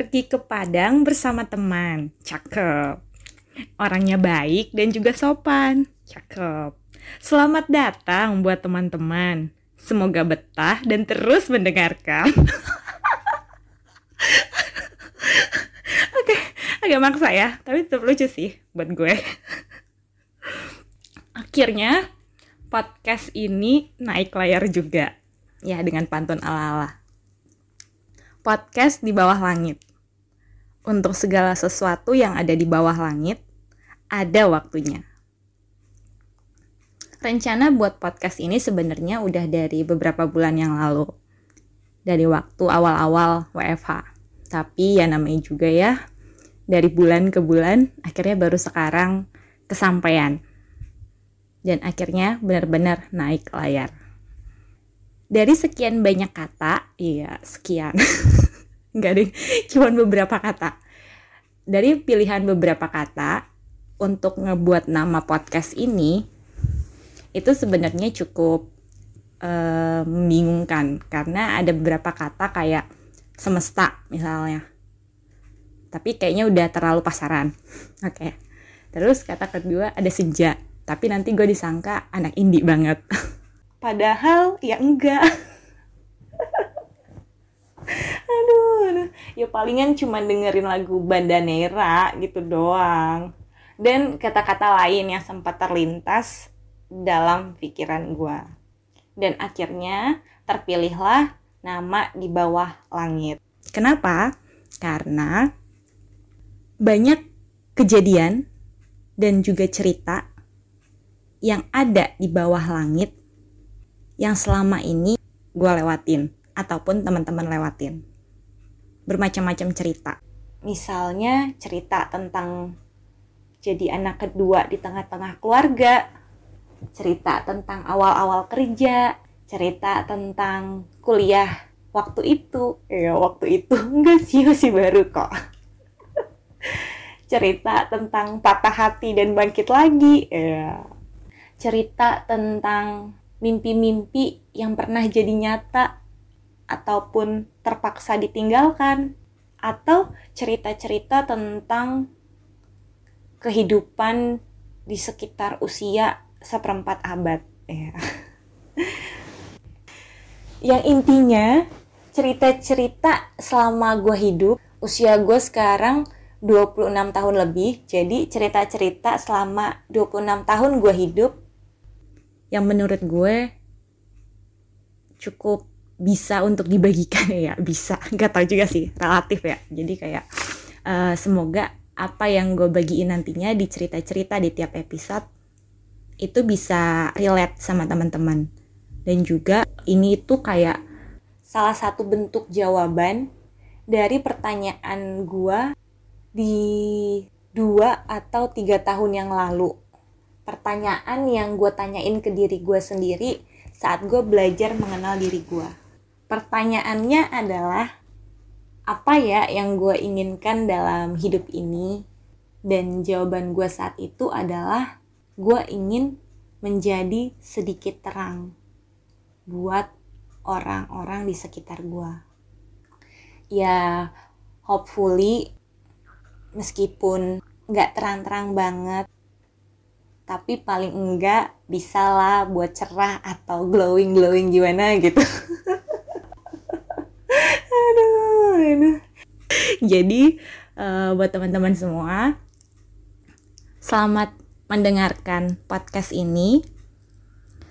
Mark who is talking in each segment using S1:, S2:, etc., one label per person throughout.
S1: pergi ke Padang bersama teman. Cakep. Orangnya baik dan juga sopan. Cakep. Selamat datang buat teman-teman. Semoga betah dan terus mendengarkan. Oke, agak maksa ya, tapi tetap lucu sih buat gue. Akhirnya podcast ini naik layar juga. Ya, dengan pantun ala-ala. Podcast di bawah langit. Untuk segala sesuatu yang ada di bawah langit, ada waktunya. Rencana buat podcast ini sebenarnya udah dari beberapa bulan yang lalu. Dari waktu awal-awal WFH. Tapi ya namanya juga ya, dari bulan ke bulan, akhirnya baru sekarang kesampaian. Dan akhirnya benar-benar naik layar. Dari sekian banyak kata, iya sekian. Enggak deh, cuma beberapa kata. Dari pilihan beberapa kata, untuk ngebuat nama podcast ini, itu sebenarnya cukup uh, membingungkan. Karena ada beberapa kata kayak semesta misalnya. Tapi kayaknya udah terlalu pasaran. Oke. Okay. terus kata kedua ada senja. Tapi nanti gue disangka anak indie banget. Padahal ya enggak ya palingan cuma dengerin lagu Bandanera gitu doang dan kata-kata lain yang sempat terlintas dalam pikiran gue. Dan akhirnya terpilihlah nama di bawah langit. Kenapa? Karena banyak kejadian dan juga cerita yang ada di bawah langit yang selama ini gue lewatin ataupun teman-teman lewatin. Bermacam-macam cerita. Misalnya cerita tentang jadi anak kedua di tengah-tengah keluarga, cerita tentang awal-awal kerja, cerita tentang kuliah waktu itu. Ya, waktu itu enggak sih masih baru kok. cerita tentang patah hati dan bangkit lagi. Ya. Cerita tentang mimpi-mimpi yang pernah jadi nyata ataupun terpaksa ditinggalkan atau cerita-cerita tentang kehidupan di sekitar usia seperempat abad ya. yang intinya cerita-cerita selama gue hidup usia gue sekarang 26 tahun lebih jadi cerita-cerita selama 26 tahun gue hidup yang menurut gue cukup bisa untuk dibagikan ya bisa. Nggak tahu juga sih relatif ya. Jadi kayak uh, semoga apa yang gue bagiin nantinya di cerita-cerita di tiap episode itu bisa relate sama teman-teman. Dan juga ini itu kayak salah satu bentuk jawaban dari pertanyaan gua di dua atau tiga tahun yang lalu. Pertanyaan yang gue tanyain ke diri gue sendiri saat gue belajar mengenal diri gue pertanyaannya adalah apa ya yang gue inginkan dalam hidup ini dan jawaban gue saat itu adalah gue ingin menjadi sedikit terang buat orang-orang di sekitar gue. Ya, hopefully meskipun nggak terang-terang banget, tapi paling enggak bisa lah buat cerah atau glowing-glowing gimana gitu. Jadi uh, buat teman-teman semua, selamat mendengarkan podcast ini.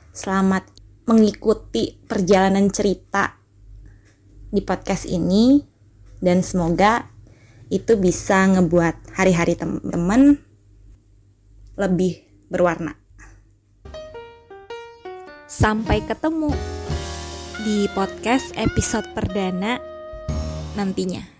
S1: Selamat mengikuti perjalanan cerita di podcast ini dan semoga itu bisa ngebuat hari-hari teman-teman lebih berwarna. Sampai ketemu di podcast episode perdana nantinya.